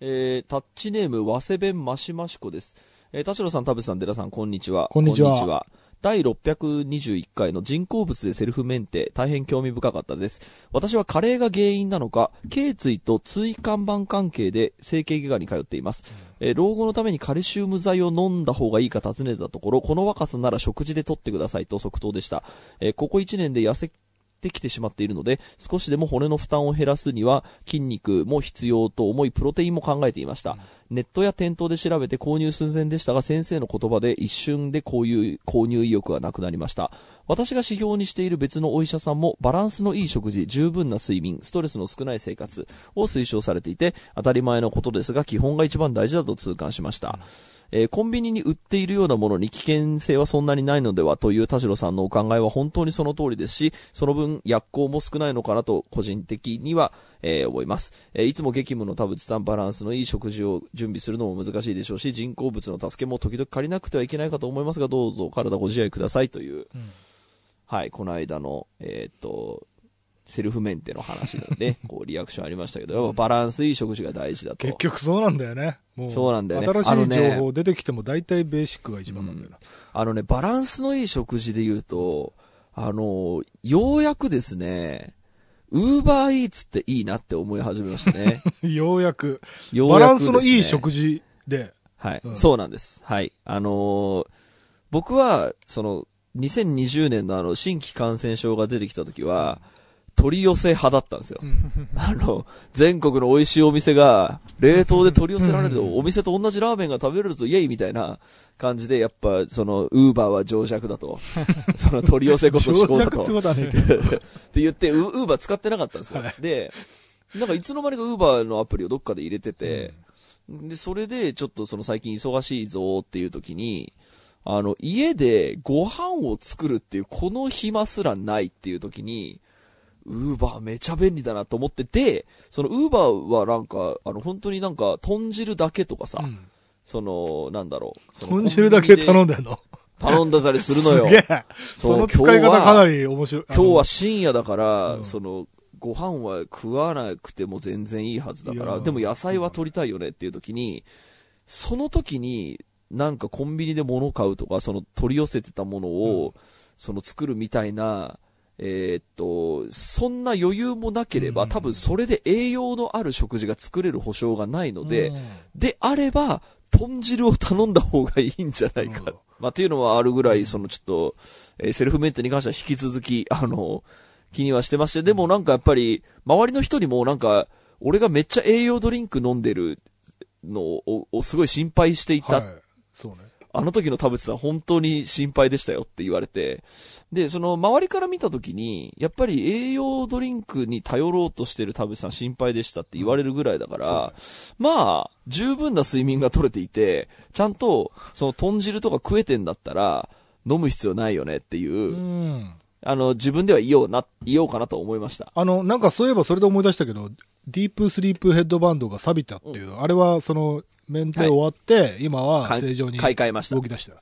えー、タッチネーム、わせ弁マシマシコです。えー、田代さん、田淵さん、寺さん、こんにちは。こんにちは第621回の人工物でセルフメンテ、大変興味深かったです。私は加齢が原因なのか、頸椎と椎間板関係で整形外科に通っています。えー老後のためにカルシウム剤を飲んだ方がいいか尋ねたところ、この若さなら食事で取ってくださいと即答でした。えーここ1年で痩せてきてしまっているので、少しでも骨の負担を減らすには筋肉も必要と思い、プロテインも考えていました。ネットや店頭で調べて購入寸前でしたが、先生の言葉で一瞬でこういう購入意欲がなくなりました。私が指標にしている別のお医者さんも、バランスのいい食事、十分な睡眠、ストレスの少ない生活を推奨されていて、当たり前のことですが、基本が一番大事だと痛感しました。えーコンビニに売っているようなものに危険性はそんなにないのではという田代さんのお考えは本当にその通りですし、その分薬効も少ないのかなと個人的には、えー思います。えーいつも激務の田淵さんバランスのいい食事を準備するのも難しいでしょうし、人工物の助けも時々借りなくてはいけないかと思いますが、どうぞ体ご自愛くださいという、はい、この間の、えーっと、セルフメンテの話でね、こうリアクションありましたけど、やっぱバランスいい食事が大事だと。結局そうなんだよね。もう、そうなんだよね新しい情報出てきても大体ベーシックが一番なんだよな。あのね、バランスのいい食事で言うと、あの、ようやくですね、ウーバーイーツっていいなって思い始めましたね。ようやく。ようバランやくですねスのいい食事で。はい、うんそうなんです。はい。あのー僕は、その、2020年のあの、新規感染症が出てきた時は、取り寄せ派だったんですよ。あの、全国の美味しいお店が、冷凍で取り寄せられると、お店と同じラーメンが食べれるぞ、イェイみたいな感じで、やっぱ、その、ウーバーは情弱だと。その取り寄せこそ思考だと。って言って、ウウーバー使ってなかったんですよ。はいで、なんかいつの間にかウーバーのアプリをどっかで入れてて、で、それでちょっとその最近忙しいぞっていう時に、あの、家でご飯を作るっていうこの暇すらないっていう時に、ウーバーめちゃ便利だなと思ってて、そのウーバーはなんか、あの本当になんか豚汁だけとかさ、うんその、なんだろう。豚汁だけ頼んで。でんの？頼んだりするのよす。げえ。その使い方かなり面白い。今日は深夜だから、うんその、ご飯は食わなくても全然いいはずだから、でも野菜は取りたいよねっていう時に、その時に、なんかコンビニで物を買うとか、その取り寄せてたものを、その作るみたいな、えーっと、そんな余裕もなければ、うん多分それで栄養のある食事が作れる保証がないので、うんであれば、豚汁を頼んだ方がいいんじゃないか。まあ、っていうのはあるぐらい、そのちょっと、えーセルフメンテに関しては引き続き、あの、気にはしてまして、でもなんかやっぱり、周りの人にもなんか、俺がめっちゃ栄養ドリンク飲んでるのを、をすごい心配していたはい。そうね。あの時の田淵さん本当に心配でしたよって言われて、で、その周りから見た時に、やっぱり栄養ドリンクに頼ろうとしてる田淵さん心配でしたって言われるぐらいだから、まあ、十分な睡眠が取れていて、ちゃんと、その豚汁とか食えてんだったら、飲む必要ないよねっていう、うん。あの、自分では言おうな、言おうかなと思いました。あの、なんかそういえばそれで思い出したけど、ディープスリープヘッドバンドが錆びたっていう、あれはその、メンテ終わって、今はか正常に買い替えました動。き出した。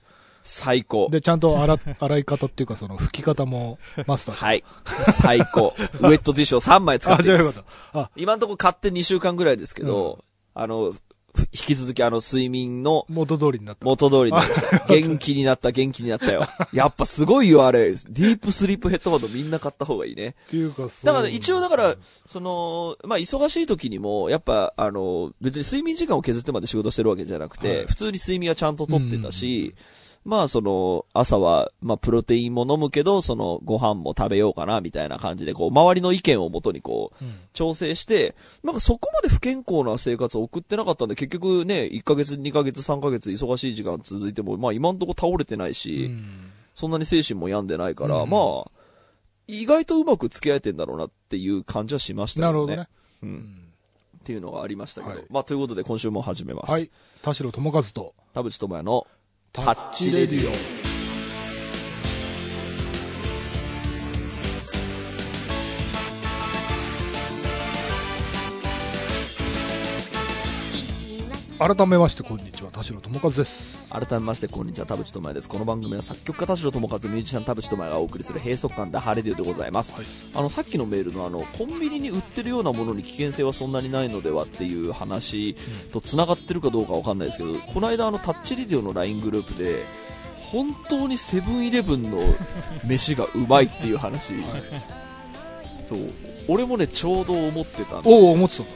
最高。で、ちゃんと洗、洗い方っていうかその拭き方もマスターした。はい。最高。ウェットティッシュを3枚使っあ、ていますあよかっ。た。あ、今のところ買って2週間ぐらいですけど、あの、ふ引き続きあの睡眠の元通りになった。元通りになりました。元気になった、元気になったよ。やっぱすごいよ、あれ。ディープスリープヘッドバンドみんな買った方がいいね。っていうか、そうだから一応だから、その、まあ忙しい時にも、やっぱあの、別に睡眠時間を削ってまで仕事してるわけじゃなくて、はい普通に睡眠はちゃんと取ってたし、まあその、朝は、まあプロテインも飲むけど、その、ご飯も食べようかな、みたいな感じで、こう、周りの意見をもとにこう、うん調整して、なんかそこまで不健康な生活を送ってなかったんで、結局ね、1ヶ月、2ヶ月、3ヶ月忙しい時間続いても、まあ今んとこ倒れてないし、うんそんなに精神も病んでないから、うんまあ、意外とうまく付き合えてんだろうなっていう感じはしましたよね。なるほどね。う。うんんっていうのがありましたけど。はいまあということで今週も始めます。はい。田代智和と、田淵智也のタタッチレディオ。改めましてこんにちは田代智和です。改めましてこんにちは田淵智也です。この番組は作曲家田代智和ミュージシャン田淵智也がお送りする閉塞感ダハレディオでございます、はい。あのさっきのメールのあのコンビニに売ってるようなものに危険性はそんなにないのではっていう話とつながってるかどうかわかんないですけどこの間あのタッチリディオの LINE グループで本当にセブンイレブンの飯がうまいっていう話、そう。俺もねちょうど思ってたんでおお思ってたん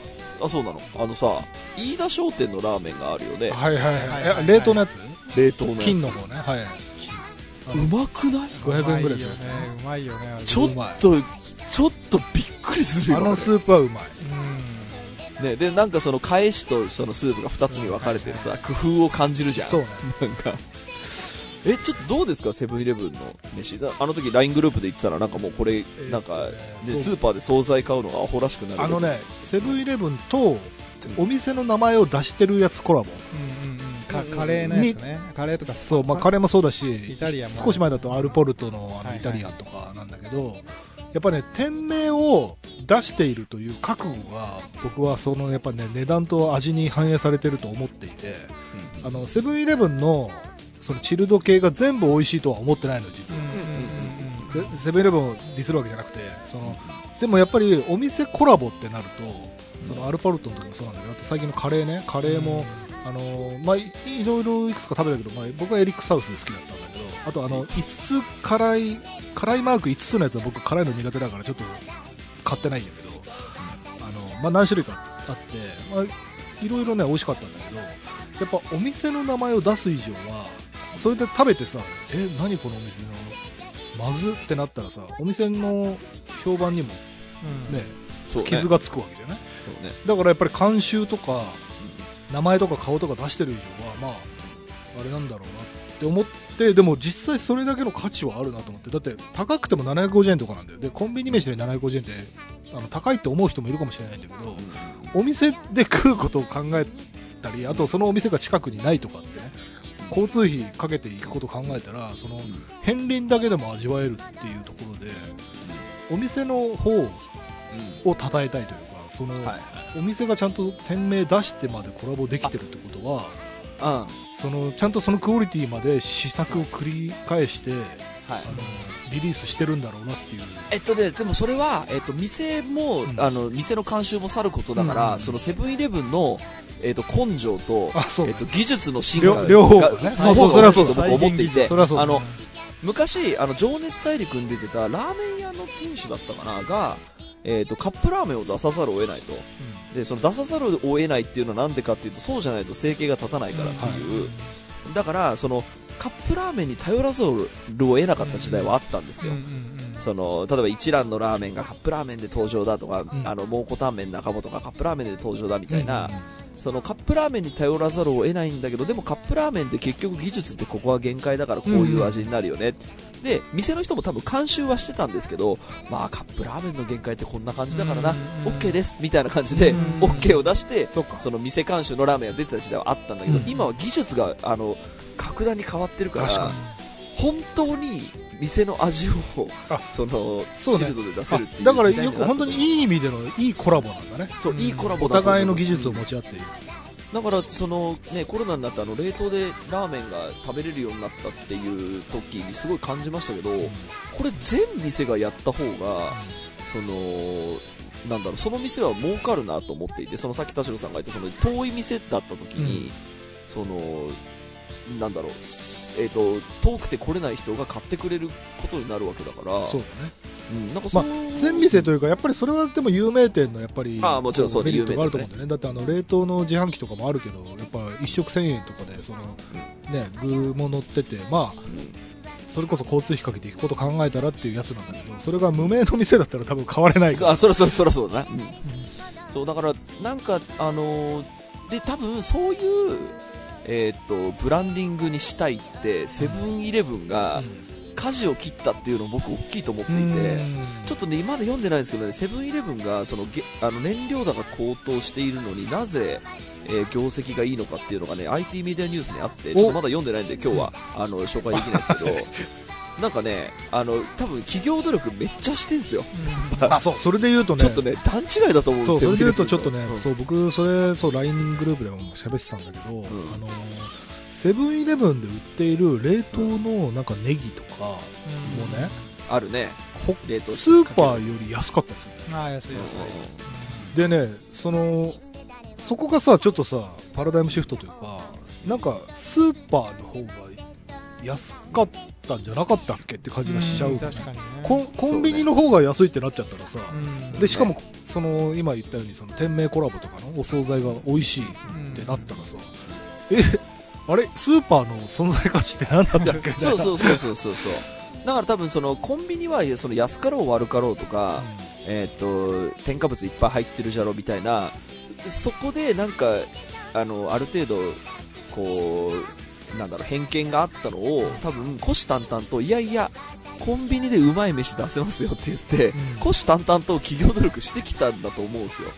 あそうなの。あのさ飯田商店のラーメンがあるよね。だはいはいはい。冷凍のやつ？冷凍のやつ。金の方ね。はい。うまくない？500円ぐらいするやつうまいよねうまいよねちょっとちょっとびっくりするよ。あのスープはうまい。ね、でなんかその返しとそのスープが2つに分かれてるさ工夫を感じるじゃん。そうね。なんかえちょっとどうですか？セブンイレブンの飯。だあの時 LINE グループで言ってたらなんかもうこれなんか、ねスーパーで惣菜買うのがアホらしくなる。あのねセブンイレブンとお店の名前を出してるやつコラボ。うんうんうん。かカレーのやつね。カレーとか。そう、まあ、カレーもそうだしイタリア少し前だとアルポルトのあはいはい。のイタリアンとかなんだけど、やっぱね店名を出しているという覚悟が僕はそのやっぱね値段と味に反映されてると思っていてあのセブンイレブンのそのチルド系が全部美味しいとは思ってないの実は、でセブンイレブンをディスるわけじゃなくてそのでもやっぱりお店コラボってなるとそのアルパルトの時もそうなんだけどあと最近のカレーねカレーも、あのーまあ、いいろいろいくつか食べたけど、まあ、僕はエリック・サウスで好きだったんだけどあとあの5つ辛い辛いマーク5つのやつは僕辛いの苦手だからちょっと買ってないんだけどあの、まあ、何種類かあって、まあ、いろいろね美味しかったんだけどやっぱお店の名前を出す以上はそれで食べてさえ何このお店のまずってなったらさお店の評判にもねそうね。傷がつくわけじゃない？ね。だからやっぱり監修とか名前とか顔とか出してる以上はまああれなんだろうなって思ってでも実際それだけの価値はあるなと思って。だって高くても750円とかなんだよ。でコンビニ飯で750円ってあの高いって思う人もいるかもしれないんだけどお店で食うことを考えたりあとそのお店が近くにないとかってね交通費かけていくことを考えたらその片鱗だけでも味わえるっていうところでお店の方を称えたいというかその、お店がちゃんと店名出してまでコラボできてるってことはうんそのちゃんとそのクオリティまで試作を繰り返してはい。リリースしてるんだろうなっていう。えっとね、でもそれは、えっと、店も、うん。あの、店の監修もさることだから、うん。そのセブンイレブンの、えっと、根性と、えっと、技術の進化が両両方ね。最そうそれはそう。だと僕思っていて、それはそう。だあの、昔、あの、情熱大陸に出てたラーメン屋の店主だったかな、が、えっと、カップラーメンを出さざるを得ないと。で、その出さざるを得ないっていうのはなんでかっていうと、そうじゃないと生計が立たないからっていう。だから、その、カップラーメンに頼らざるを得なかった時代はあったんですよ。その例えば一蘭のラーメンがカップラーメンで登場だとか、ん。あの蒙古タンメン中本がカップラーメンで登場だみたいな、そのカップラーメンに頼らざるを得ないんだけどでもカップラーメンって結局技術ってここは限界だからこういう味になるよね、で店の人も多分監修はしてたんですけどまあカップラーメンの限界ってこんな感じだからな、うん OK ですみたいな感じで、うん OK を出してその店監修のラーメンが出てた時代はあったんだけど、うん。今は技術があの格段に変わってるから本当に店の味をあそのチルドで出せるっていうだからよく本当にいい意味でのいいコラボなんだね。そういいコラボお互いの技術を持ち合っている。だからそのねコロナになってあの冷凍でラーメンが食べれるようになったっていう時にすごい感じましたけどこれ全店がやった方がそのなんだろうその店は儲かるなと思っていてそのさっき田代さんが言ったその遠い店だった時に、そのなんだろう、えー、と遠くて来れない人が買ってくれることになるわけだから。そうだね。うん、なんかまあ全店というかやっぱりそれはでも有名店のやっぱりああもちろんそうメリットがあると思うんだよね。だってあの冷凍の自販機とかもあるけどやっぱ一食1000円とかでそのね具も乗っててまあうん。それこそ交通費かけていくこと考えたらっていうやつなんだけどそれが無名の店だったら多分買われないから。あそらそらそらそうだな、そうだからなんかあのーで多分そういうえーっとブランディングにしたいってセブンイレブンが舵を切ったっていうのを僕大きいと思っていて、ちょっとね、まだ読んでないんですけどね、セブンイレブンがそのげあの燃料高高騰しているのになぜ、えー業績がいいのかっていうのがね、IT メディアニュースにあって、ちょっとまだ読んでないんで、今日は、あの紹介できないですけど、なんかね、あの、多分企業努力めっちゃしてんすよ。あ、そう、それで言うとね、ちょっとね、段違いだと思うんそう、ですよ。それで言うとちょっとね、うんそう、僕、それ、そう、LINE グループでも喋ってたんだけど、んあのー、セブンイレブンで売っている冷凍のなんかネギとかもね、あるね。ほ冷凍スーパーより安かったんですよ。ああ、安いうんうん安でね、その、そこがさ、ちょっとさ、パラダイムシフトというか、なんか、スーパーの方が安かったんじゃなかったっけって感い。じがしちゃう。ん確かにね。コンコンビニの方が安いってなっちゃったらさ、うんで、しかも、その、今言ったように、その、店名コラボとかのお惣菜が美味しいってなったらさ、え、あれ？スーパーの存在価値って何なんだっけ？みたいなそうそうそうそうそうそう。だから多分そのコンビニはその安かろう悪かろうとか、えーっと添加物いっぱい入ってるじゃろみたいなそこでなんかあのある程度こうなんだろう偏見があったのを多分虎視眈々といやいやコンビニでうまい飯出せますよって言ってうん。虎視眈々と企業努力してきたんだと思うんですよ。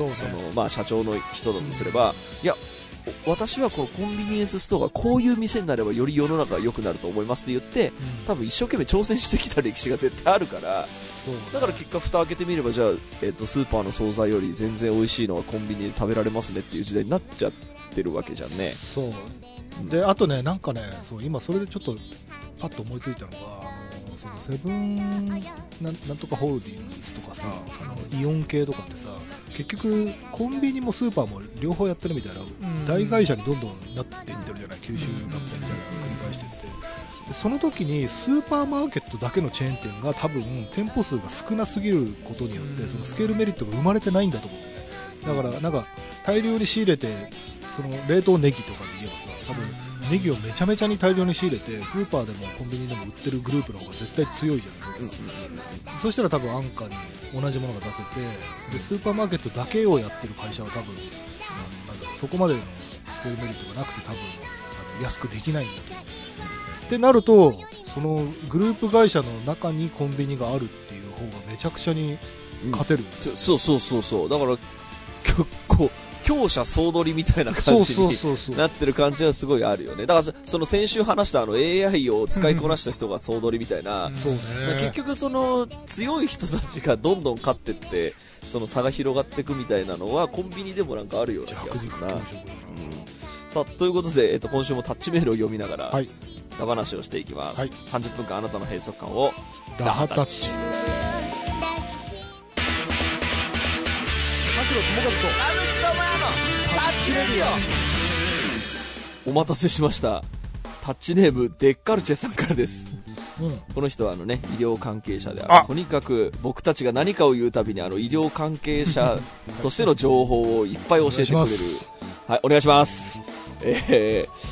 そうね。その、まあ、社長の人だとすれば、いや、お私はこのコンビニエンスストアがこういう店になればより世の中が良くなると思いますって言って、多分一生懸命挑戦してきた歴史が絶対あるから、だから結果蓋開けてみれば、じゃあ、えっ、と、スーパーの惣菜より全然美味しいのはコンビニで食べられますねっていう時代になっちゃってるわけじゃんね。そう。うんであとねなんかねそう今それでちょっとパッと思いついたのがあのそのセブンなんなんとかホールディングスとかさあのイオン系とかってさ結局コンビニもスーパーも両方やってるみたいなうん。大会社にどんどんなっていってるじゃない九州合併みたいな繰り返していって。でその時にスーパーマーケットだけのチェーン店が多分店舗数が少なすぎることによってうんそのスケールメリットが生まれてないんだと思うだからなんか大量に仕入れてその冷凍ネギとかで言えばさ多分ネギをめちゃめちゃに大量に仕入れてスーパーでもコンビニでも売ってるグループの方が絶対強いじゃないうんうんそしたら多分安価に同じものが出せてでスーパーマーケットだけをやってる会社は多分なんなんだろうそこまでのスケールメリットがなくて多分安くできないんだと思う。ってなるとそのグループ会社の中にコンビニがあるっていう方がめちゃくちゃにうん。勝てる、そそうそうそうそう。だから、結構、強者総取りみたいな感じになってる感じはすごいあるよね。だからそ、その先週話したあの AI を使いこなした人が総取りみたいな、うん。結局その強い人たちがどんどん勝ってって、その差が広がっていくみたいなのはコンビニでもなんかあるような気がするな。うん、さあ、ということで、えっと、今週もタッチメールを読みながら、はい。ダ話をしていきます。はい。30分間あなたの閉塞感を、ダハタッチお待たせしました。タッチネーム、デッカルチェさんからです。うんこの人はあのね、医療関係者であある。とにかく僕たちが何かを言うたびにあの医療関係者としての情報をいっぱい教えてくれるお願いします。はい、お願いします。えー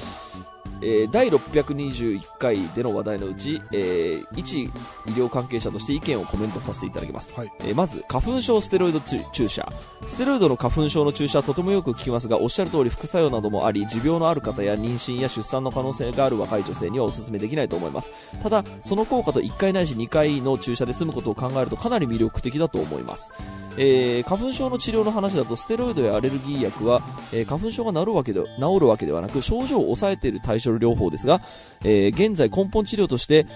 えー第621回での話題のうち、えー一医療関係者として意見をコメントさせていただきます。はいえーまず、花粉症ステロイド注注射。ステロイドの花粉症の注射はとてもよく聞きますが、おっしゃる通り副作用などもあり、持病のある方や妊娠や出産の可能性がある若い女性にはお勧めできないと思います。ただ、その効果と1回ないし2回の注射で済むことを考えるとかなり魅力的だと思います。えー花粉症の治療の話だとステロイドやアレルギー薬は、えー花粉症が治るわけで治るわけではなく症状を抑えている対処療法ですが、えー現在根本治療として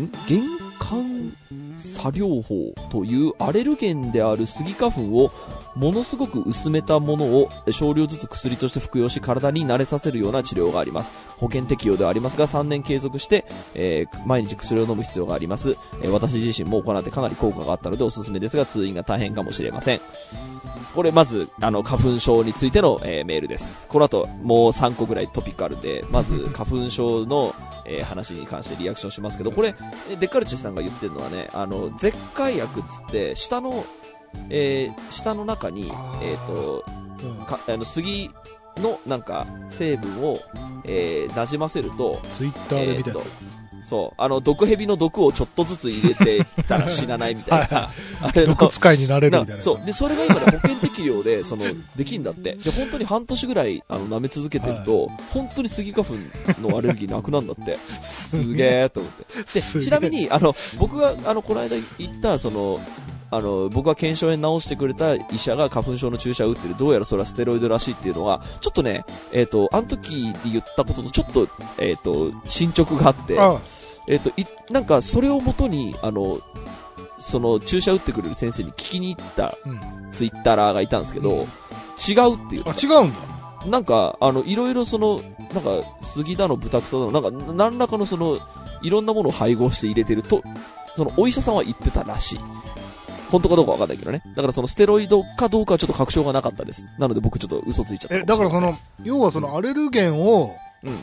ん？玄関作療法というアレルゲンであるスギ花粉をものすごく薄めたものを少量ずつ薬として服用し体に慣れさせるような治療があります。保険適用ではありますが3年継続して、えー毎日薬を飲む必要があります、えー私自身も行ってかなり効果があったのでおすすめですが通院が大変かもしれません。これまずあの花粉症についての、えーメールです。この後もう3個ぐらいトピックあるんでまず花粉症の、えー話に関してリアクションしますけどこれえデッカルチさんが言ってるのはねあの絶海薬っつって下の、えー下の中にえっ、とうん。かあの杉のなんか成分を、えー、馴染ませるとツイッターで見たやつ、えーとそう。あの毒蛇の毒をちょっとずつ入れてたら死なないみたいな。あれの毒使いになれるみたいななそう。でそれが今ね保険適用でそのできんだって。で本当に半年ぐらいあの舐め続けてると、本当にスギ花粉のアレルギーなくなんだって。すげえと思って。でちなみにあの僕があのこの間言ったそのあの僕が腱鞘炎治してくれた医者が花粉症の注射を打ってるどうやらそれはステロイドらしいっていうのはちょっとねえっ、とあの時で言ったこととちょっとえっ、と進捗があって。あえっ、と、い、なんか、それをもとに、あの、その、注射打ってくれる先生に聞きに行ったうん。ツイッターがいたんですけど、うん違うって言ってあ、た。違うんだ。なんか、あの、いろいろその、なんか、杉だの豚草だの、なんか、何らかのその、いろんなものを配合して入れてると、その、お医者さんは言ってたらしい。本当かどうかわかんないけどね。だからその、ステロイドかどうかはちょっと確証がなかったです。なので僕ちょっと嘘ついちゃったえ。だからその、要はそのアレルゲンをうん。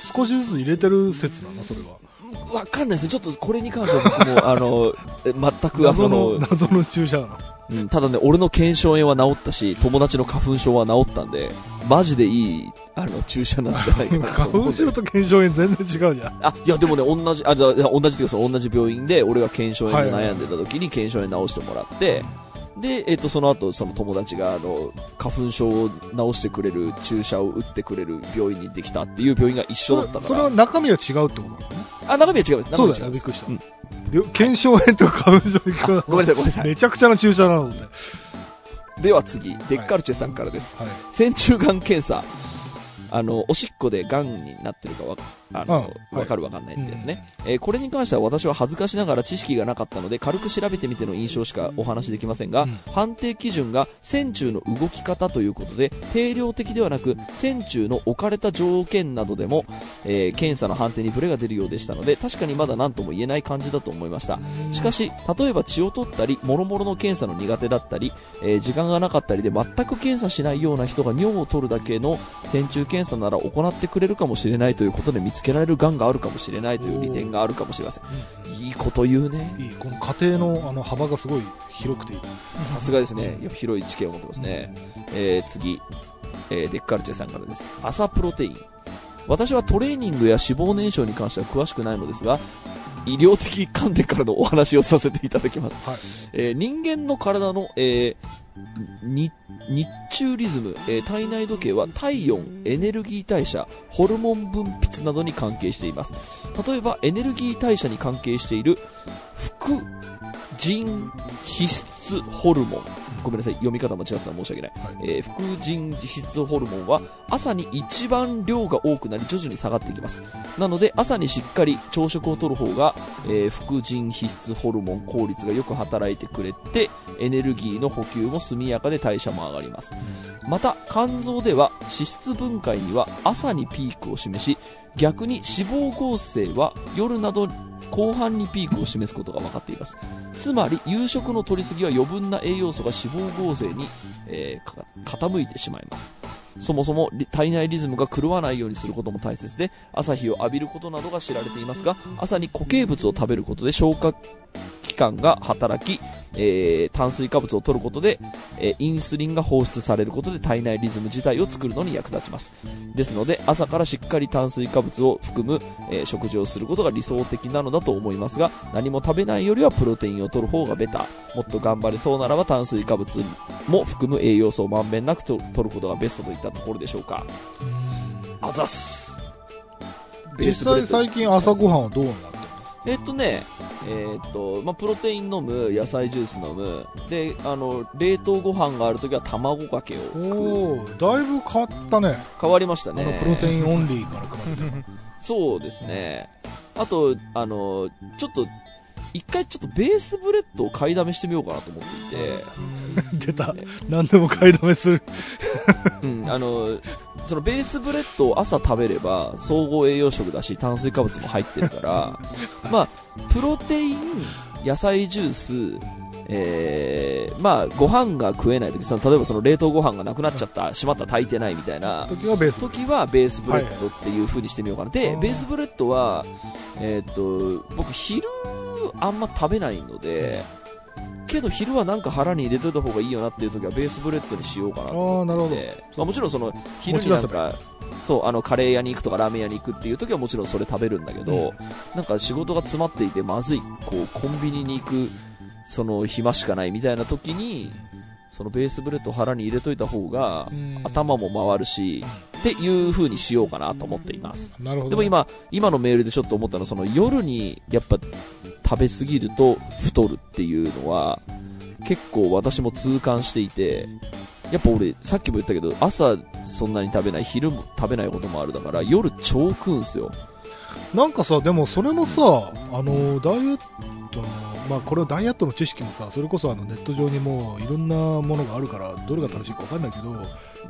少しずつ入れてる説なのそれは。わかんないですね。ちょっとこれに関しては僕も、あの、え全くあ謎の、の、謎の注射なの。うん、ただね、俺の腱鞘炎は治ったし、友達の花粉症は治ったんで、マジでいい、あの、注射なんじゃないかなと花思って。粉症と腱鞘炎全然違うじゃん。あ、いやでもね、同じ、あ、じゃあ同じっていうかその同じ病院で、俺が腱鞘炎で悩んでた時に腱鞘炎治してもらって、で、えっ、と、その後、その友達が、あの、花粉症を治してくれる注射を打ってくれる病院にできたっていう病院が一緒だったそれはから。中身は違うってことなのね。あ、中身は違います。そうだよね、中身は違いますびっくりしたうん。病腱鞘炎と花粉症にあごめんなさい、ごめんなさい。めちゃくちゃな注射なので。では次、デッカルチェさんからです。はい。線虫がん検査。あの、おしっこでがんになってるかわ、あの、わかるわかんないってやつね。えーこれに関しては私は恥ずかしながら知識がなかったので軽く調べてみての印象しかお話しできませんが、うん。判定基準が線虫の動き方ということで定量的ではなく線虫の置かれた条件などでも、えー検査の判定にブレが出るようでしたので確かにまだ何とも言えない感じだと思いました。しかし例えば血を取ったり諸々の検査の苦手だったり、えー時間がなかったりで全く検査しないような人が尿を取るだけの線虫検査なら行ってくれるかもしれないということで見つけられるがんがあるかもしれないという利点があるかもしれませんいいこと言うねいい。この家庭のあの幅がすごい広くていい。さすがですね。やっぱ広い知見を持ってますね。えー、次、えー、デッカルチェさんからです。朝プロテイン。私はトレーニングや脂肪燃焼に関しては詳しくないのですが、医療的観点からのお話をさせていただきます。はい。えー人間の体の、えーに日中リズム、えー体内時計は体温、エネルギー代謝、ホルモン分泌などに関係しています。例えば、エネルギー代謝に関係している、副腎皮質ホルモン。ごめんなさい、読み方間違ってたら申し訳ない。はいえー副腎皮質ホルモンは朝に一番量が多くなり徐々に下がっていきます。なので朝にしっかり朝食をとる方が、えー副腎皮質ホルモン効率がよく働いてくれてエネルギーの補給も速やかで代謝も上がります。また肝臓では脂質分解には朝にピークを示し逆に脂肪合成は夜など後半にピークを示すことが分かっています。つまり夕食の摂りすぎは余分な栄養素が脂肪合成に、えー傾いてしまいます。そもそも体内リズムが狂わないようにすることも大切で朝日を浴びることなどが知られていますが朝に固形物を食べることで消化器官が働き、えー炭水化物を取ることで、えーインスリンが放出されることで体内リズム自体を作るのに役立ちます。ですので朝からしっかり炭水化物を含む、えー食事をすることが理想的なのだと思いますが何も食べないよりはプロテインを取る方がベタ。ーもっと頑張れそうならば炭水化物も含む栄養素をまんべんなくと取ることがベストといったところでしょうかあざっす実際最近朝ごはんはどうなってるえっとね、えっと、まあ、プロテイン飲む、野菜ジュース飲む、で、あの、冷凍ご飯があるときは卵かけを。おおだいぶ変わったね。変わりましたあね。のプロテインオンリーから比べて。そうですね。あと、あの、ちょっと、一回ちょっと BASE BREAD を買いだめしてみようかなと思っていて、出た。何でも買いだめする。うん、あの、その BASE BREAD を朝食べれば総合栄養食だし炭水化物も入ってるから、まあ、プロテイン、野菜ジュース、えー、まあ、ご飯が食えない時その例えばその冷凍ご飯がなくなっちゃった、しまった、炊いてないみたいな時はベース。時は BASE BREAD っていう風にしてみようかな。で、 BASE BREAD は、えーっと、僕昼あんま食べないので、けど昼はなんか腹に入れといた方がいいよなっていう時は BASE BREAD にしようかなと思ってまあ、もちろんその昼になんかそうあのカレー屋に行くとかラーメン屋に行くっていう時はもちろんそれ食べるんだけど、うん。なんか仕事が詰まっていてまずいこうコンビニに行くその暇しかないみたいな時にそのベースブレッドを腹に入れといた方がうん。頭も回るしっていう風にしようかなと思っています。でも、今今のメールでちょっと思ったのはその夜にやっぱ食べ過ぎると太るっていうのは結構私も痛感していてやっぱ俺さっきも言ったけど朝そんなに食べない昼も食べないこともあるだから夜超食うんすよ。なんかさ、でもそれもさ、あの、ダイエットの、まあこれはダイエットの知識もさ、それこそあのネット上にもういろんなものがあるから、どれが正しいかわかんないけど、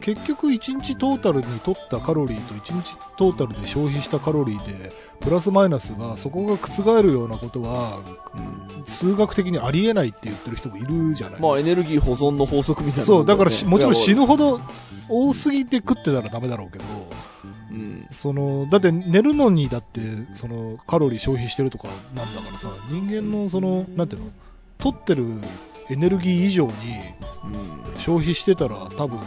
結局1日トータルに取ったカロリーと1日トータルで消費したカロリーで、プラスマイナスがそこが覆るようなことは、数学的にありえないって言ってる人もいるじゃない。まあエネルギー保存の法則みたいなそう、だからしもちろん死ぬほど多すぎて食ってたらダメだろうけど、うんその、だって寝るのにだって、その、カロリー消費してるとかなんだからさ、人間のその、なんていうの、取ってるエネルギー以上にうん消費してたら多分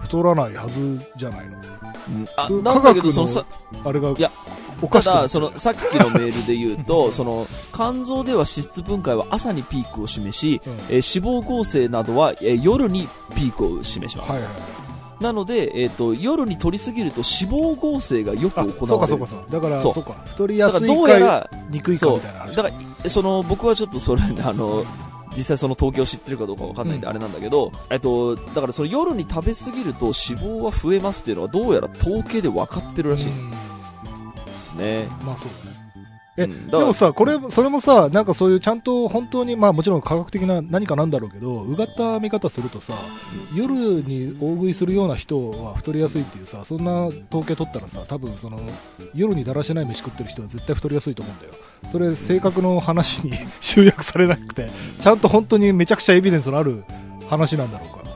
太らないはずじゃないの？うんあ科学なんだけどのそのさあれが、いやおかしだ、その、さっきのメールで言うと、その、肝臓では脂質分解は朝にピークを示し、うんえー脂肪合成などは、えー夜にピークを示します。はいはいはい。なので、えっ、と、夜に取りすぎると脂肪合成がよくあ行われる。そうかそうかそう。だから、そそううか。太りやすいだからどうやか、ら、憎いかみたいな話。だから、その、僕はちょっとそれ、あの、実際その統計を知ってるかどうかわかんないんでうんあれなんだけど、えっと、だからその夜に食べ過ぎると脂肪は増えますっていうのはどうやら統計で分かってるらしいうんですね。まあそうだね。でもさ、これ、それもさ、なんかそういうちゃんと本当に、まあもちろん科学的な何かなんだろうけど、うがった見方するとさ、夜に大食いするような人は太りやすいっていうさ、そんな統計取ったらさ、多分その、夜にだらしない飯食ってる人は絶対太りやすいと思うんだよ。それ、正確の話に 集約されなくて、ちゃんと本当にめちゃくちゃエビデンスのある話なんだろうか。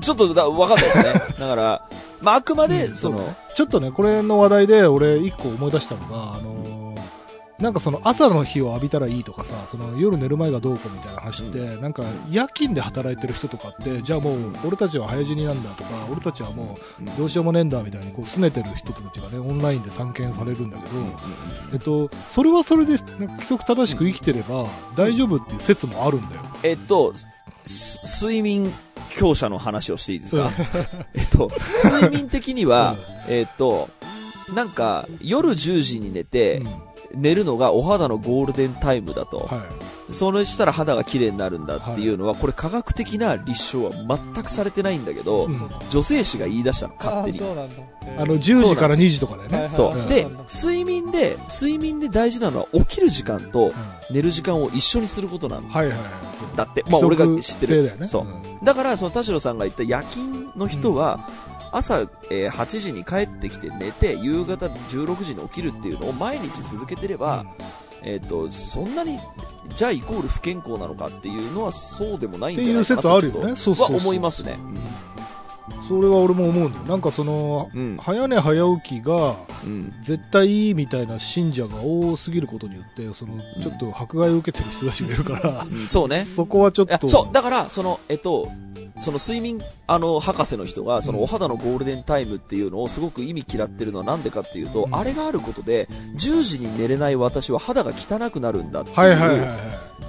ちょっとだ分かんないですね。だから、まあ、あくまで、うんその、ちょっとね、これの話題で俺一個思い出したのが、あのーなんかその朝の日を浴びたらいいとかさ、その夜寝る前がどうかみたいな話って、なんか夜勤で働いてる人とかって、じゃあもう俺たちは早死になんだとか、俺たちはもうどうしようもねえんだみたいにこう拗ねてる人たちがね、オンラインで散見されるんだけど、えっと、それはそれでなんか規則正しく生きてれば大丈夫っていう説もあるんだよ。えっと、す睡眠強者の話をしていいですか、えっと、睡眠的には、えっと、なんか、夜10時に寝て、うん寝るのがお肌のゴールデンタイムだと。はい。それしたら肌が綺麗になるんだっていうのは、これ科学的な立証は全くされてないんだけど、うん女性誌が言い出したの、勝手に。そうなんだ。あの、10時から2時とかだよね。そうう。んで、睡眠で、睡眠で大事なのは起きる時間と寝る時間を一緒にすることなの。はいはいはい。だって、まあ俺が知ってる。だよね。そうんだから、その田代さんが言った夜勤の人は、朝、えー8時に帰ってきて寝て、夕方16時に起きるっていうのを毎日続けてれば、えっ、と、そんなに、じゃあイコール不健康なのかっていうのはそうでもないんじゃないかなっていう説あるよねとそうそうそうは思いますね。それは俺も思うんだよ。なんかその、うん。うん。早寝早起きがうん。絶対いいみたいな信者が多すぎることによって、その、ちょっと迫害を受けてる人たちがいるから、うんそうね。そこはちょっと。そう、だから、その、えっと、その睡眠、あの、博士の人が、そのうんお肌のゴールデンタイムっていうのをすごく意味嫌ってるのはなんでかっていうと、うんあれがあることで、10時に寝れない私は肌が汚くなるんだっていう。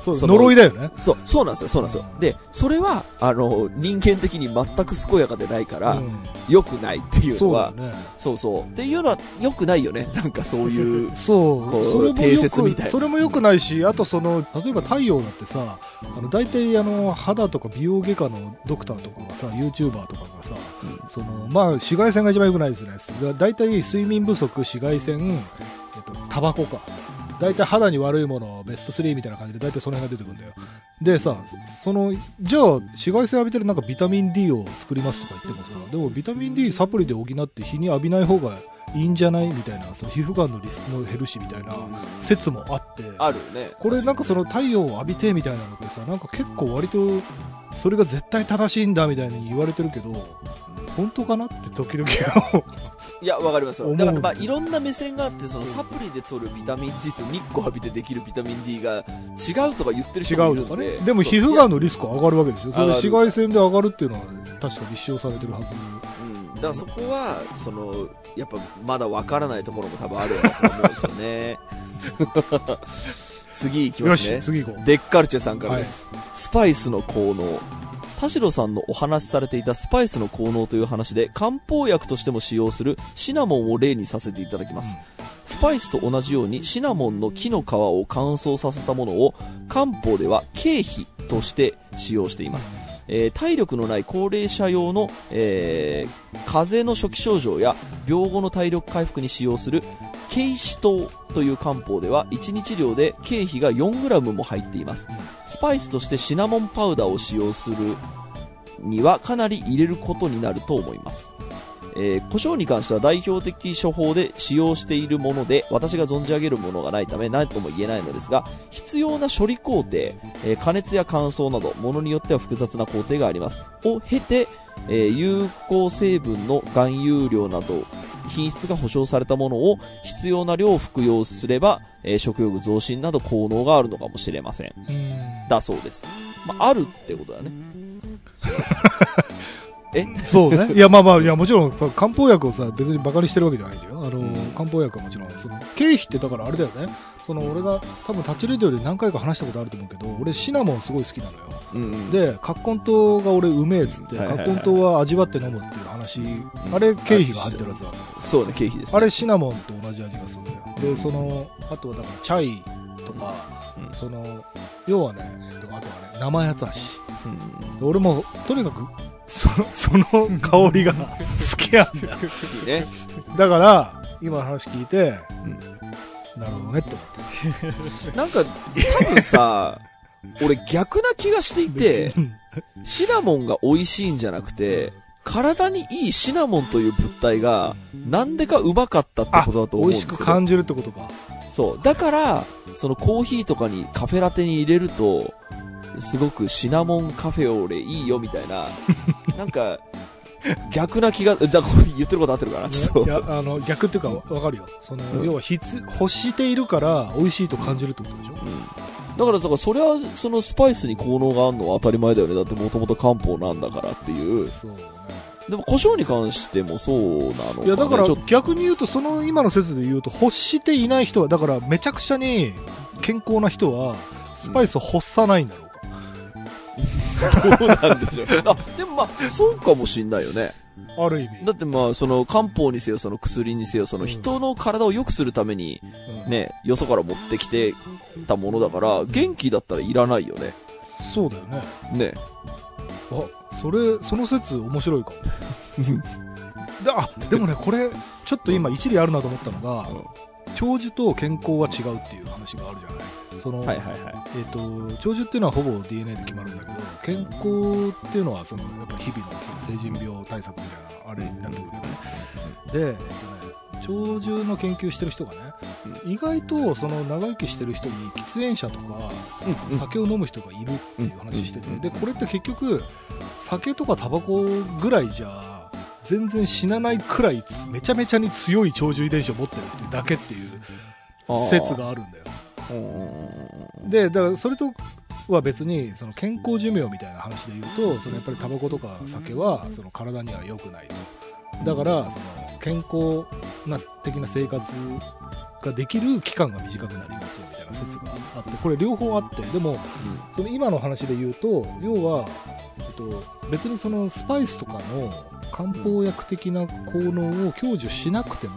そう、その呪いだよね。そう、そうなんですよ、そうなんですよ。で、それは、あの、人間的に全く健やかでないから、うん良くないっていうのそうだは、ね。そうそう。っていうのは良くないよね。なんかそういう。そうこうそれも定よ説みたいなくそれもよくないしあとその例えば太陽だってさあの大体あの肌とか美容外科のドクターとかがさ YouTuber とかがさ、そのまあ紫外線が一番良くないですねだ大体睡眠不足紫外線、えっと、タバコか大体肌に悪いものベスト3みたいな感じで大体その辺が出てくるんだよ。でさそのじゃあ紫外線浴びてるなんかビタミン D を作りますとか言ってもさでもビタミン D サプリで補って日に浴びない方がいいんじゃない？みたいなその皮膚がんのリスクも減るしみたいな説もあって。あるね。これなんかその太陽を浴びてみたいなのってさなんか結構割とそれが絶対正しいんだみたいに言われてるけど本当かなって時々 いや、わかります。だから、まあ、いろんな目線があって、そのサプリで取るビタミン D と日光浴びてできるビタミン D が違うとか言ってる違人もいうるんのかねで。でも皮膚がんのリスクは上がるわけでしょそれ紫外線で上がるっていうのは確か立証されてるはず。うん。だからそこは、その、やっぱまだわからないところも多分あると思うんですよね。次行きますね。次行こうデッカルチェさんからです。スパイスの効能。田代さんのお話しされていたスパイスの効能という話で漢方薬としても使用するシナモンを例にさせていただきます。スパイスと同じようにシナモンの木の皮を乾燥させたものを漢方では経費として使用しています。えー体力のない高齢者用の、えー風邪の初期症状や病後の体力回復に使用する軽視糖という漢方では1日量で経費が 4g も入っています。スパイスとしてシナモンパウダーを使用するにはかなり入れることになると思います。えー、胡椒に関しては代表的処方で使用しているもので私が存じ上げるものがないため何とも言えないのですが必要な処理工程、えー加熱や乾燥などものによっては複雑な工程があります。を経て、えー有効成分の含有量など品質が保証されたものを必要な量を服用すれば、えー食欲増進など効能があるのかもしれません。うん。だそうです、まあ、あるってことだね え？そうね。いや、まあまあ、いや、もちろん、漢方薬をさ、別にバカにしてるわけじゃないんだよ。あの、うん漢方薬はもちろん、その、経費ってだからあれだよね。その、俺が、多分タッチレディオで何回か話したことあると思うけど、俺シナモンすごい好きなのよ。うんうんで、葛根湯が俺うめえっつって、はいはいはい葛根湯は味わって飲むっていう話、あれ経費が入ってるやつだ、そうね経費です、ね、あれシナモンと同じ味がするのよ。で、その、あとはだからチャイとか、うんその、要はね、えっと、あとはね、生八つ橋。うんで俺もとにかくそ その香りが 好きなんだ。よいいね。だから今の話聞いて、なるほどねって思って。なんか、多分さ、俺逆な気がしていて、シナモンが美味しいんじゃなくて、体にいいシナモンという物体が、なんでかうまかったってことだと思うん美味しですけど。く感じるってことか。そう。だから、そのコーヒーとかにカフェラテに入れると、すごくシナモンカフェオレいいよみたいな、なんか、逆な気が、だ言ってること合ってるかなちょっと。いやあの逆っていうかわかるよその、うん要は必欲しているから美味しいと感じるってことでしょ、うん。だから、だからそれは、そのスパイスに効能があるのは当たり前だよね。だってもともと漢方なんだからっていう。そうねでも胡椒に関してもそうなのか、ね、いやだから逆に言うとその今の説で言うと欲していない人はだからめちゃくちゃに健康な人はスパイスを欲さないんだろうか、どうなんでしょう。あ、でもまあ、そうかもしんないよね。ある意味だってまあ、その漢方にせよ、その薬にせよ、その人の体を良くするために、うんね、よそから持ってきてたものだから、元気だったらいらないよね。そうだよねね。あそれその説面白いかも であでもねこれちょっと今一理あるなと思ったのが、長寿と健康は違うっていう話があるじゃないその、はいはいはい。えー、と長寿っていうのはほぼ DNA で決まるんだけど健康っていうのはそのやっぱり日々のその成人病対策みたいなあれになってくるよねで、えっとね、長寿の研究してる人がね、意外とその長生きしてる人に喫煙者とかうん酒を飲む人がいるっていう話してて、うんでこれって結局酒とかタバコぐらいじゃ全然死なないくらいつめちゃめちゃに強い長寿遺伝子を持ってるだけっていう説があるんだよ。でだからそれとは別にその健康寿命みたいな話で言うとそのやっぱりタバコとか酒はその体には良くないと。だからその健康な的な生活ができる期間が短くなりますよみたいな説があってこれ両方あってでもその今の話で言うと要は、えっと、別にそのスパイスとかの漢方薬的な効能を享受しなくても。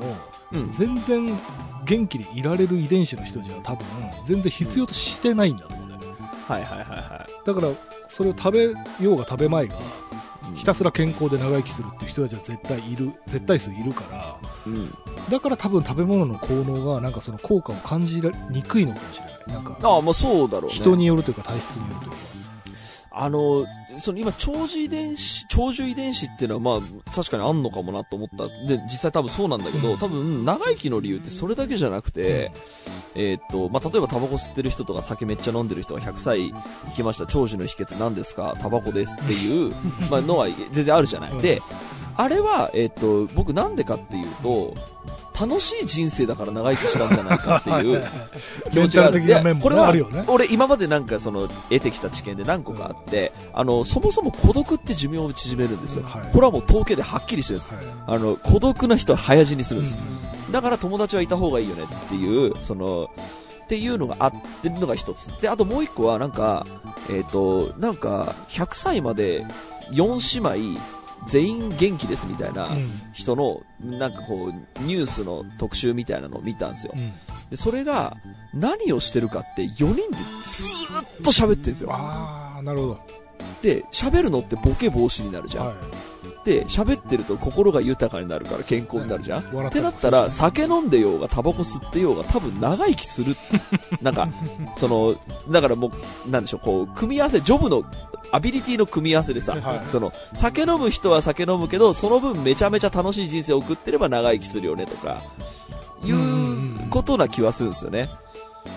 全然元気にいられる遺伝子の人じゃ多分全然必要としてないんだと思うんだよねはいはいはいはだからそれを食べようが食べまいがい。ひたすら健康で長生きするっていう人たちは絶対いる絶対数いるからうん。だから多分食べ物の効能がなんかその効果を感じにくいのかもしれないなんかああ、まあそうだろうね。人によるというか体質によるというかあの、その今、長寿遺伝子、長寿遺伝子っていうのはまあ、確かにあんのかもなと思った。で、実際多分そうなんだけど、うん多分、長生きの理由ってそれだけじゃなくて、えーっと、まあ、例えばタバコ吸ってる人とか酒めっちゃ飲んでる人が100歳生きました。長寿の秘訣なんですか？タバコですっていう、まあ、のは全然あるじゃない。うんで、あれは、えーっと、僕なんでかっていうと、楽しい人生だから長生きしたんじゃないかっていう気持ちがある。いやこれは俺今までなんかその得てきた知見で何個かあって、あの、そもそも孤独って寿命を縮めるんですよ。はいこれはもう統計ではっきりしてるんです。はいあの、孤独な人は早死にするんです。うだから友達はいた方がいいよねっていう、その、っていうのがあってるのが一つ。で、あともう一個はなんか、えっ、と、なんか、100歳まで4姉妹全員元気ですみたいな人の、なんかこう、ニュースの特集みたいなのを見たんですよで、それが、何をしてるかって4人でずーっと喋ってるんですよ。ああなるほどで、喋るのってボケ防止になるじゃん。はって喋ってると心が豊かになるから健康になるじゃん、笑ってなったら、酒飲んでようが、タバコ吸ってようが、多分長生きする。なんか、その、だからもう、なんでしょう、こう、組み合わせ、ジョブの、アビリティの組み合わせでさ、はいその、酒飲む人は酒飲むけど、その分めちゃめちゃ楽しい人生を送ってれば長生きするよねとか、いうことな気はするんですよね。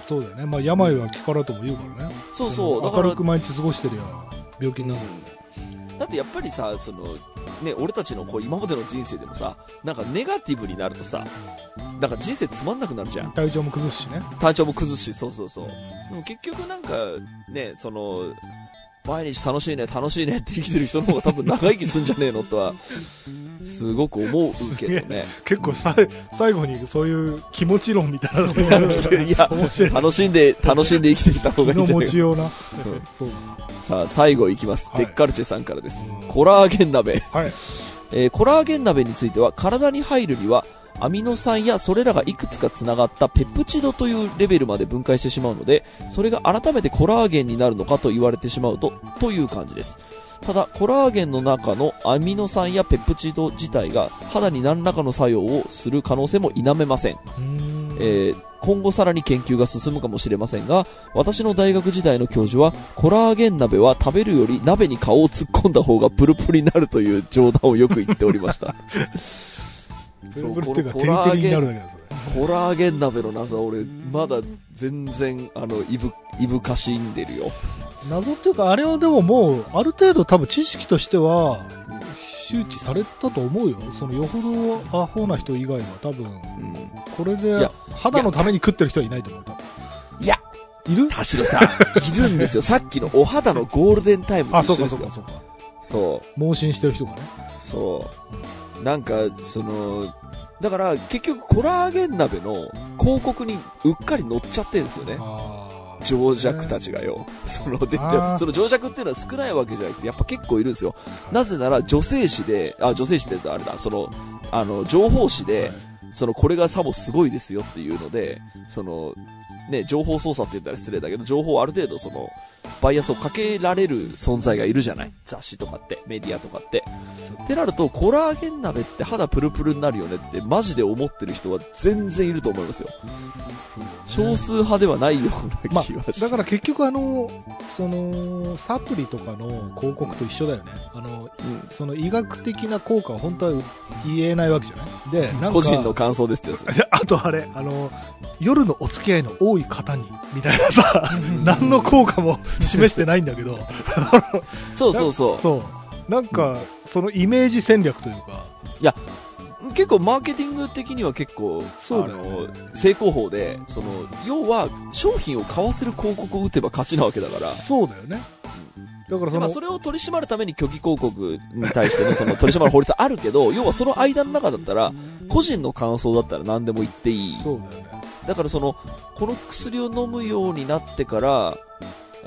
そうだよね。まあ、病は気からとも言うからね。そうそう、だから明るく、毎日過ごしてるよ。病気になる。だってやっぱりさ、その、ね、俺たちのこう今までの人生でもさ、なんかネガティブになるとさ、なんか人生つまんなくなるじゃん。体調も崩すしね。体調も崩すし、そうそうそう。でも結局なんか、ね、その、毎日楽しいね、楽しいねって生きてる人の方が多分長生きすんじゃねえのとは、すごく思うけどね。結構さい最後にそういう気持ち論みたいなのをやるのい？や。楽しんで、楽しんで生きていった方がいいんじゃない？か。持ちような。うんそう。さあ、最後いきます。はいデッカルチェさんからですうん。コラーゲン鍋。はい。えーコラーゲン鍋については体に入るにはアミノ酸やそれらがいくつかつながったペプチドというレベルまで分解してしまうのでそれが改めてコラーゲンになるのかと言われてしまうとという感じです。ただコラーゲンの中のアミノ酸やペプチド自体が肌に何らかの作用をする可能性も否めません。えー今後さらに研究が進むかもしれませんが、私の大学時代の教授は、コラーゲン鍋は食べるより鍋に顔を突っ込んだ方がプルプルになるという冗談をよく言っておりました。プルプルっていうか、こテリテリになるだけだ、それ。コラーゲン鍋の謎は俺、まだ全然、あの、いぶ、いぶかしんでるよ。謎っていうか、あれはでももう、ある程度多分知識としては、周知されたと思うよ。そのよほどアホな人以外は多分、うん。これでいや肌のために食ってる人はいないと思う。いや、いる？田代さん、いるんですよ。さっきのお肌のゴールデンタイムとあ、一緒そうかですよ。そうかそうか。そう。盲信してる人がね。そう。なんか、その、だから結局コラーゲン鍋の広告にうっかり乗っちゃってんですよね。あ情弱たちがよ。その、で、その情弱っていうのは少ないわけじゃなくて、やっぱ結構いるんですよ。なぜなら女性誌で、あ、女性誌ってあれだ、その、あの、情報誌で、その、これがさもすごいですよっていうので、その、ね、情報操作って言ったら失礼だけど、情報をある程度その、バイアスをかけられる存在がいるじゃない？雑誌とかって、メディアとかって。ってなると、コラーゲン鍋って肌プルプルになるよねって、マジで思ってる人は全然いると思いますよ。少数派ではないようまな気はしだから結局あの、その、サプリとかの広告と一緒だよね。あの、うんその医学的な効果は本当は言えないわけじゃない？で、なんか、個人の感想ですってやつ。で あとあれ、あの、夜のお付き合いの多い方に、みたいなさ、何の効果も示してないんだけど、そうそうそう。そう。なんか、そのイメージ戦略というか、結構マーケティング的には結構、そうだよねあの、成功法で、その、要は商品を買わせる広告を打てば勝ちなわけだから。そうだよね。だからその、それを取り締まるために虚偽広告に対してのその取り締まる法律あるけど、要はその間の中だったら、個人の感想だったら何でも言っていい。そうだよね。だからその、この薬を飲むようになってから、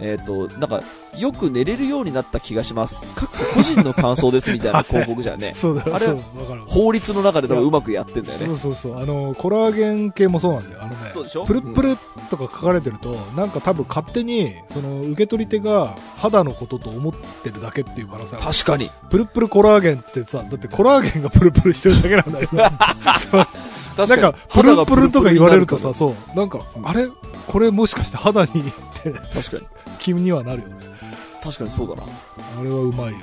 えっ、と、なんか、よく寝れるようになった気がします。かっこ個人の感想ですみたいな 広告じゃんね。そうだよ、あれ。法律の中で多分うまくやってんだよね。そうそうそう。あの、コラーゲン系もそうなんだよ。あのねそうでしょ、プルップルとか書かれてると、なんか多分勝手に、その、受け取り手が肌のことと思ってるだけっていう可能性ある。確かに。プルップルコラーゲンってさ、だってコラーゲンがプルプルしてるだけなんだよ。そう確なんか、プルップルとか言われるとさ、そう、なんか、うんあれ？これもしかして肌にって確かに。気にはなるよね。確かにそうだな。あれはうまいよ。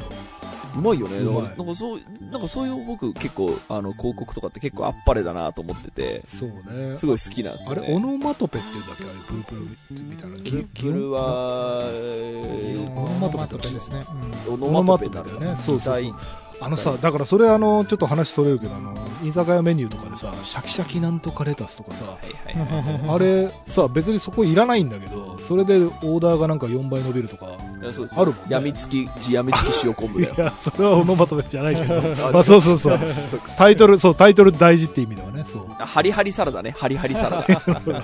うまいよね。なんかそう、なんかそういう僕結構、あの、広告とかって結構あっぱれだなと思ってて、そうね。すごい好きなんですあれ、よね。オノマトペって言うんだっけ？あれ、プルプルみたいな。プルは、えーオノマトペですね。オオノマトペ。になるのそうそうそう擬。あのさ、だからそれあの、ちょっと話それるけど、あの、居酒屋メニューとかでさ、シャキシャキなんとかレタスとかさ、はいはいはい。あれさ、別にそこいらないんだけど、それでオーダーがなんか4倍伸びるとか。あるもんねやみつき、やみつき塩昆布だよ。いや、それはオノマトペじゃないけど。あまあそうそうそう。タイトル、そう、タイトル大事って意味ではね、そう。あハリハリサラダね。ハリハリサラダ。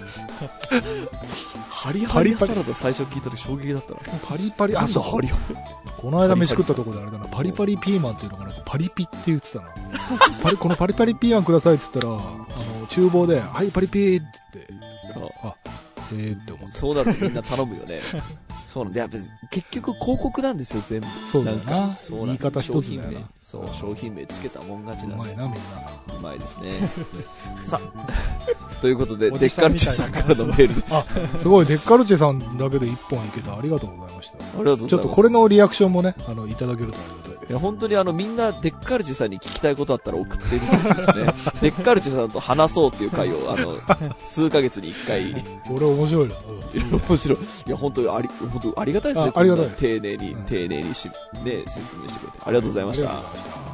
ハリハリサラダ最初聞いた時衝撃だったな。パリパリ、あ、そうだハリハリ。この間飯食ったところであれだな、パリパリピーマンっていうのがなんかパリピって言ってたな。パリ、このパリパリピーマンくださいって言ったら、あの、厨房で、はい、パリピーって言って、あ、えーって思って。そうなるとみんな頼むよね。そうなんで、やっぱ結局広告なんですよ、全部。そうだよな。なんかそう言い方一つだよな。商品名。そう、商品名つけたもん勝ちなんで。すよ。うまいな、みんな。うまいですね。さあ、ということで、おデッカルチェさんからのメールでした。ああ、すごい、デッカルチェさんだけで一本いけた。ありがとう。ございました。りがとう。ございます。ちょっとこれのリアクションもね、あの、いただけるとありがたいいや、本当にあの、みんな、デッカルチェさんに聞きたいことあったら送ってみてほしいですね。デッカルチェさんと話そうっていう回を、あの、数ヶ月に一回、これ面白いな。うん面白い。いや、本当にあり、本当ありがたいですね。あありがたい丁寧に、うん丁寧にし、ね、説明してくれて。ありがとうございましたうございました。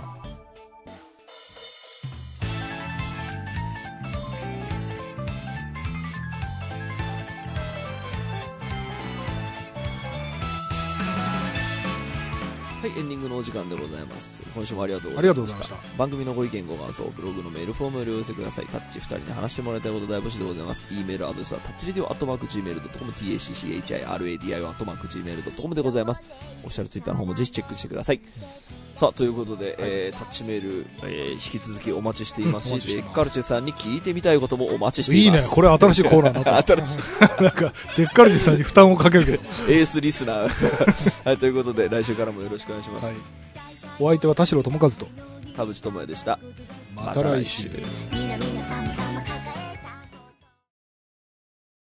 はい、エンディのお時間でございます。今週もありがとうございました。番組のご意見、ご感想、ブログのメールフォームよりお寄せください。タッチ2人に話してもらいたいこと大募集でございます。e メールアドレスはタッチレディオアットマーク Gmail.com、tacchiradio アットマーク Gmail.com でございます。オフィシャルツイッターの方もぜひチェックしてください。さあ、ということで、えー、タッチメール、えー、引き続きお待ちしていますし、うんデッカルチェさんに聞いてみたいこともお待ちしていいねいま。す。これ新しいコーナーになった。新しい なんか、デッカルチさんに負担をかけるけど。エースリスナー。はい、ということで、来週からもよろしくお願いします。はい。お相手は田代智和と。田淵智也でした。また来週。また来週